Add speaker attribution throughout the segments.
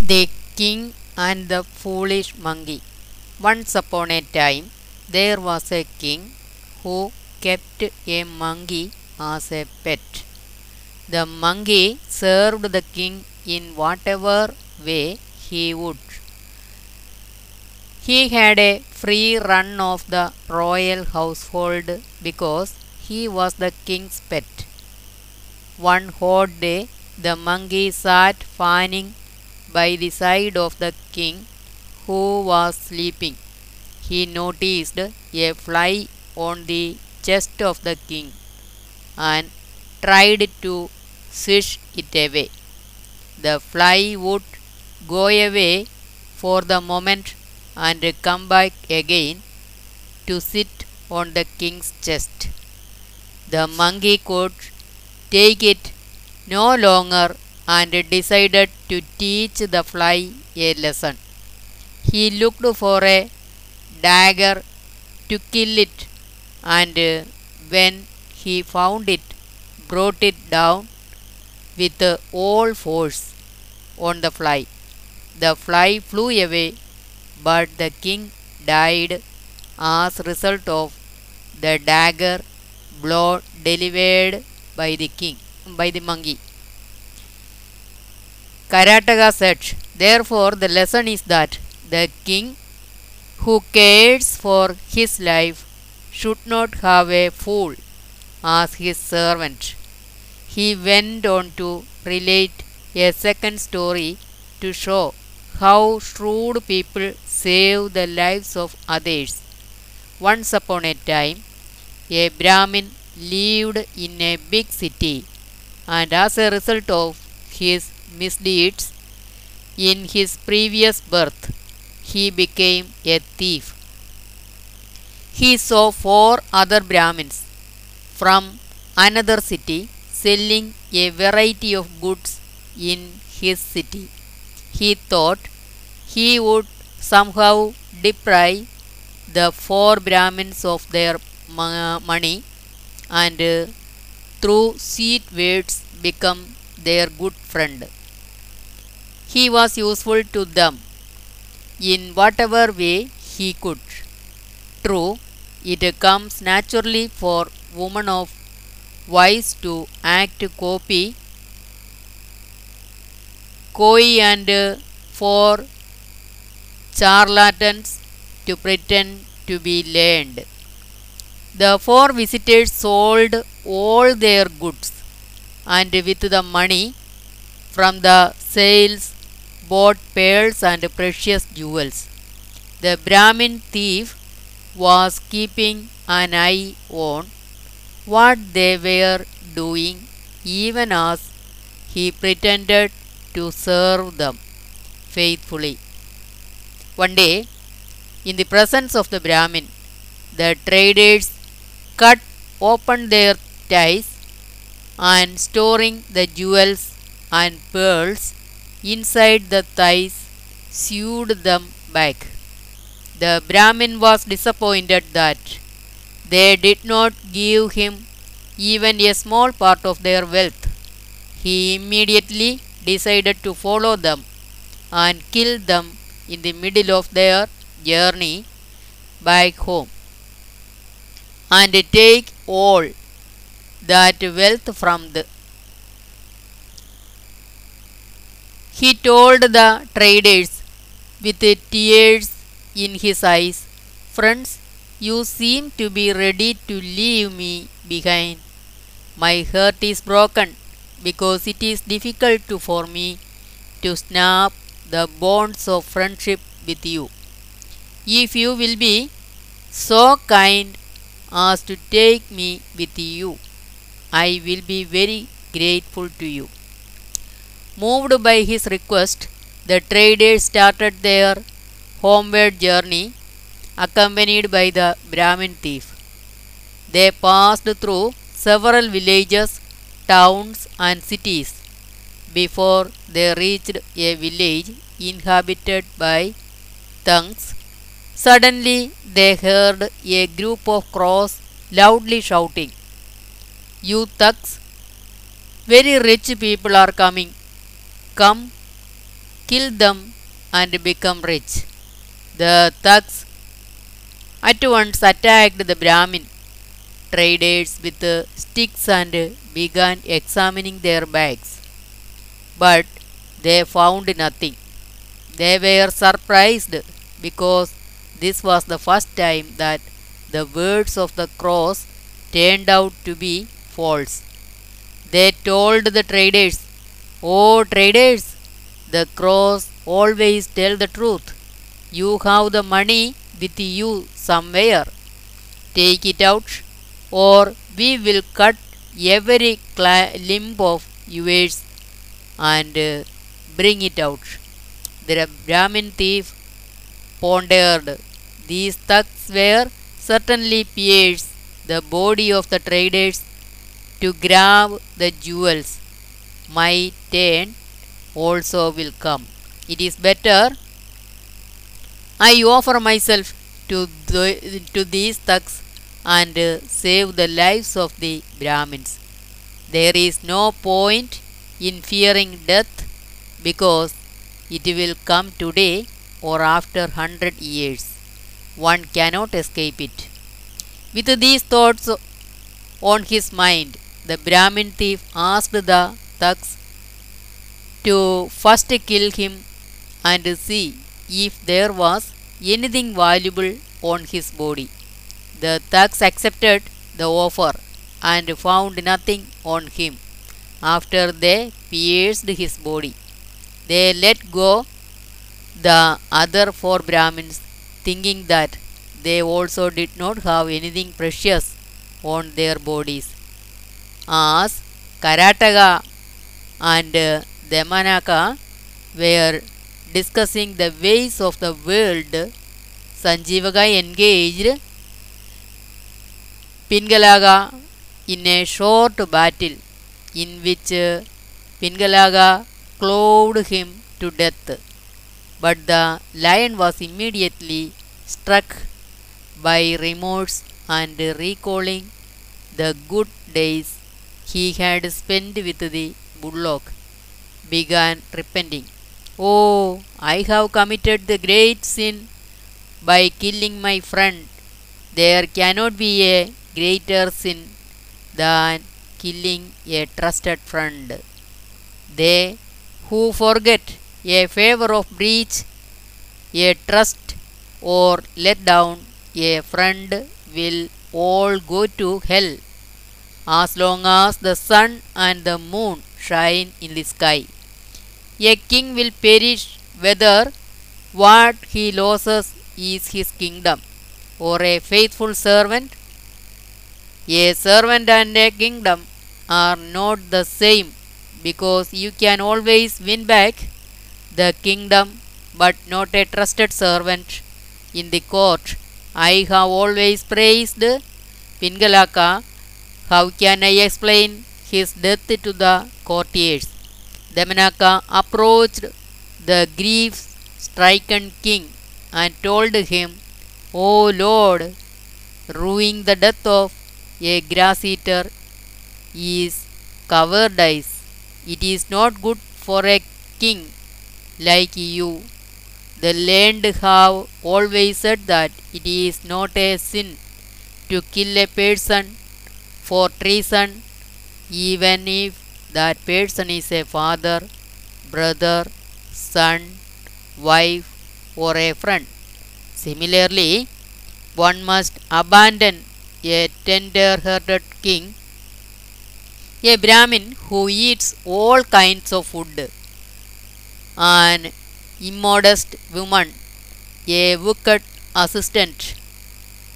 Speaker 1: The King and the Foolish Monkey. Once upon a time, there was a king who kept a monkey as a pet. The monkey served the king in whatever way he would. He had a free run of the royal household because he was the king's pet. One hot day, the monkey sat fanning by the side of the king who was sleeping. He noticed a fly on the chest of the king and tried to swish it away. The fly would go away for the moment and come back again to sit on the king's chest. The monkey could take it no longer and decided to teach the fly a lesson. He looked for a dagger to kill it and when he found it, brought it down with all force on the fly. The fly flew away, but the king died as a result of the dagger blow delivered by the king by the monkey. Karataka said, Therefore, the lesson is that the king who cares for his life should not have a fool as his servant. He went on to relate a second story to show how shrewd people save the lives of others. Once upon a time, a Brahmin lived in a big city, and as a result of his misdeeds in his previous birth, he became a thief. He saw four other Brahmins from another city selling a variety of goods in his city. He thought he would somehow deprive the four Brahmins of their money and through sweet words become their good friend. He was useful to them in whatever way he could. True, it comes naturally for women of wise to act copy, coy and uh, for charlatans to pretend to be learned. The four visitors sold all their goods and with the money from the sales bought pearls and precious jewels. The Brahmin thief was keeping an eye on what they were doing even as he pretended to serve them faithfully. One day, in the presence of the Brahmin, the traders cut open their ties and storing the jewels and pearls inside the thighs sewed them back. The Brahmin was disappointed that they did not give him even a small part of their wealth. He immediately decided to follow them and kill them in the middle of their journey back home and take all that wealth from the he told the traders with tears in his eyes friends you seem to be ready to leave me behind my heart is broken because it is difficult to, for me to snap the bonds of friendship with you if you will be so kind as to take me with you I will be very grateful to you. Moved by his request, the traders started their homeward journey accompanied by the Brahmin thief. They passed through several villages, towns, and cities before they reached a village inhabited by Thugs. Suddenly, they heard a group of crows loudly shouting. You thugs, very rich people are coming. Come kill them and become rich. The thugs at once attacked the Brahmin traders with sticks and began examining their bags. But they found nothing. They were surprised because this was the first time that the words of the cross turned out to be false. They told the traders, Oh traders, the cross always tell the truth. You have the money with you somewhere. Take it out, or we will cut every limb of yours and uh, bring it out. The Brahmin thief pondered. These thugs were certainly pierced the body of the traders to grab the jewels. My turn also will come. It is better I offer myself to, the, to these thugs and save the lives of the Brahmins. There is no point in fearing death because it will come today or after hundred years. One cannot escape it. With these thoughts on his mind, the Brahmin thief asked the thugs to first kill him and see if there was anything valuable on his body. The thugs accepted the offer and found nothing on him after they pierced his body. They let go the other four Brahmins, thinking that they also did not have anything precious on their bodies. As Karataka and uh, Damanaka were discussing the ways of the world, Sanjeevaka engaged Pingalaka in a short battle in which uh, Pingalaka clawed him to death. But the lion was immediately struck by remorse and recalling the good days he had spent with the bullock, began repenting. Oh, I have committed the great sin by killing my friend. There cannot be a greater sin than killing a trusted friend. They who forget a favor of breach, a trust, or let down a friend will all go to hell as long as the sun and the moon shine in the sky. A king will perish whether what he loses is his kingdom or a faithful servant. A servant and a kingdom are not the same because you can always win back the kingdom but not a trusted servant in the court. I have always praised Pingalaka. How can I explain his death to the courtiers? Damanaka approached the grief stricken king and told him, O Lord, ruining the death of a grass eater is cowardice. It is not good for a king like you. The learned have always said that it is not a sin to kill a person for treason, even if that person is a father, brother, son, wife, or a friend. Similarly, one must abandon a tender hearted king, a Brahmin who eats all kinds of food, an immodest woman, a wicked assistant,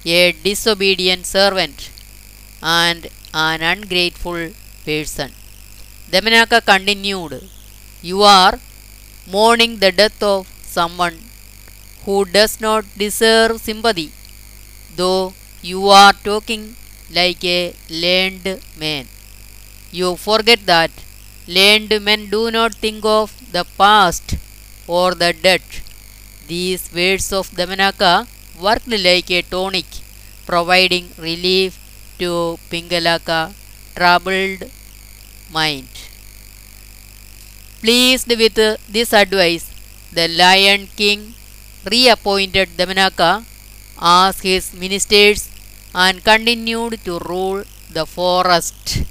Speaker 1: a disobedient servant, and an ungrateful person. Damanaka continued, You are mourning the death of someone who does not deserve sympathy, though you are talking like a learned man. You forget that learned men do not think of the past or the dead. These words of Damanaka worked like a tonic, providing relief to Pingalaka troubled mind. Pleased with this advice, the Lion King reappointed Damanaka as his ministers and continued to rule the forest.